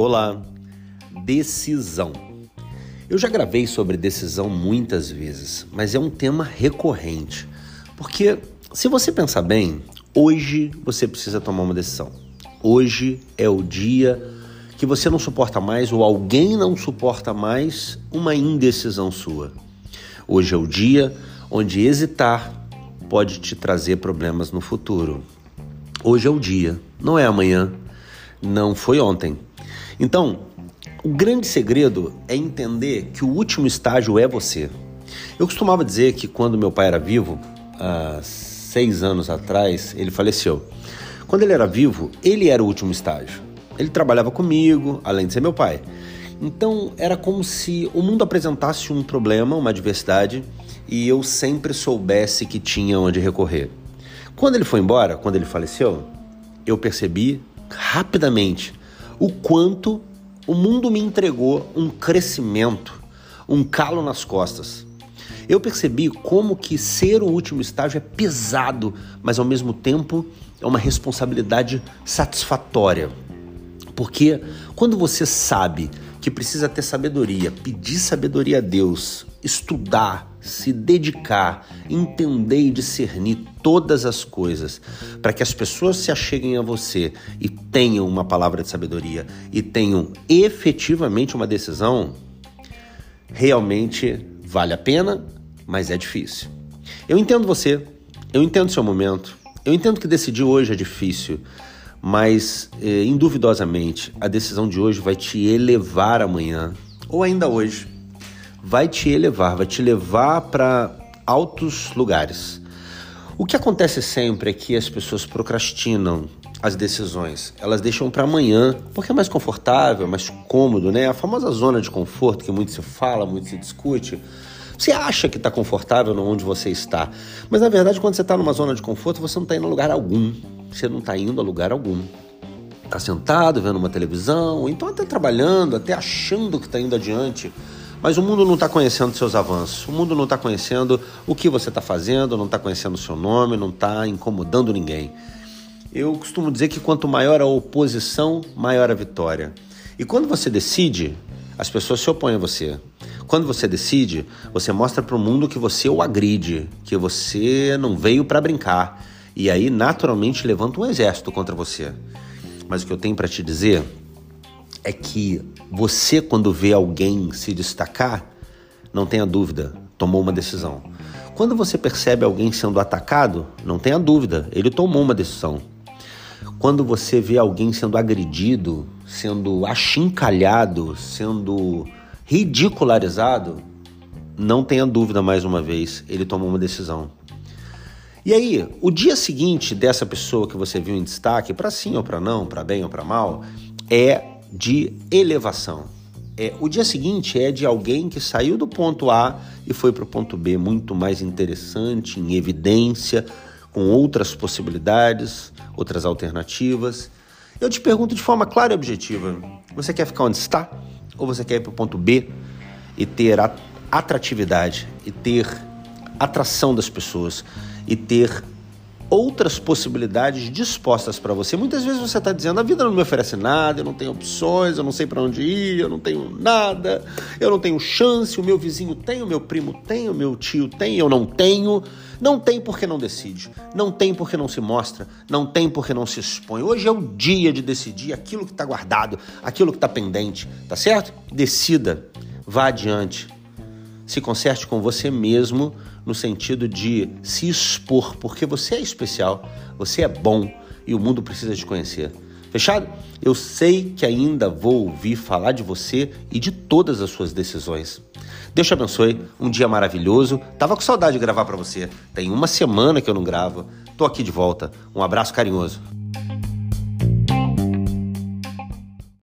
Olá, decisão. Eu já gravei sobre decisão muitas vezes, mas é um tema recorrente. Porque, se você pensar bem, hoje você precisa tomar uma decisão. Hoje é o dia que você não suporta mais ou alguém não suporta mais uma indecisão sua. Hoje é o dia onde hesitar pode te trazer problemas no futuro. Hoje é o dia, não é amanhã, não foi ontem. Então, o grande segredo é entender que o último estágio é você. Eu costumava dizer que quando meu pai era vivo, há seis anos atrás, ele faleceu. Quando ele era vivo, ele era o último estágio. Ele trabalhava comigo, além de ser meu pai. Então era como se o mundo apresentasse um problema, uma adversidade, e eu sempre soubesse que tinha onde recorrer. Quando ele foi embora, quando ele faleceu, eu percebi rapidamente o quanto o mundo me entregou um crescimento, um calo nas costas. Eu percebi como que ser o último estágio é pesado, mas ao mesmo tempo é uma responsabilidade satisfatória. Porque quando você sabe que precisa ter sabedoria, pedir sabedoria a Deus, estudar, se dedicar, entender e discernir todas as coisas, para que as pessoas se acheguem a você e tenham uma palavra de sabedoria e tenham efetivamente uma decisão, realmente vale a pena, mas é difícil. Eu entendo você, eu entendo seu momento, eu entendo que decidir hoje é difícil, mas eh, induvidosamente a decisão de hoje vai te elevar amanhã ou ainda hoje vai te elevar, vai te levar para altos lugares. O que acontece sempre é que as pessoas procrastinam as decisões. Elas deixam para amanhã, porque é mais confortável, é mais cômodo, né? A famosa zona de conforto que muito se fala, muito se discute. Você acha que está confortável onde você está, mas na verdade, quando você está numa zona de conforto, você não está indo a lugar algum. Você não está indo a lugar algum. Está sentado vendo uma televisão, ou então até trabalhando, até achando que está indo adiante mas o mundo não está conhecendo seus avanços, o mundo não está conhecendo o que você está fazendo, não está conhecendo o seu nome, não está incomodando ninguém. Eu costumo dizer que quanto maior a oposição, maior a vitória. E quando você decide, as pessoas se opõem a você. Quando você decide, você mostra para o mundo que você o agride, que você não veio para brincar. E aí, naturalmente, levanta um exército contra você. Mas o que eu tenho para te dizer é que você, quando vê alguém se destacar, não tenha dúvida, tomou uma decisão. Quando você percebe alguém sendo atacado, não tenha dúvida, ele tomou uma decisão. Quando você vê alguém sendo agredido, sendo achincalhado, sendo ridicularizado, não tenha dúvida mais uma vez, ele tomou uma decisão. E aí, o dia seguinte dessa pessoa que você viu em destaque, para sim ou para não, para bem ou para mal, é de elevação. É, o dia seguinte é de alguém que saiu do ponto A e foi para o ponto B, muito mais interessante, em evidência, com outras possibilidades, outras alternativas. Eu te pergunto de forma clara e objetiva: você quer ficar onde está? Ou você quer ir para o ponto B e ter atratividade, e ter atração das pessoas, e ter outras possibilidades dispostas para você. Muitas vezes você está dizendo: a vida não me oferece nada, eu não tenho opções, eu não sei para onde ir, eu não tenho nada, eu não tenho chance. O meu vizinho tem, o meu primo tem, o meu tio tem, eu não tenho. Não tem porque não decide, não tem porque não se mostra, não tem porque não se expõe. Hoje é o dia de decidir aquilo que está guardado, aquilo que está pendente, tá certo? Decida, vá adiante, se conserte com você mesmo no sentido de se expor, porque você é especial, você é bom e o mundo precisa te conhecer. Fechado? Eu sei que ainda vou ouvir falar de você e de todas as suas decisões. Deus te abençoe, um dia maravilhoso. Tava com saudade de gravar para você. Tem uma semana que eu não gravo. Tô aqui de volta. Um abraço carinhoso.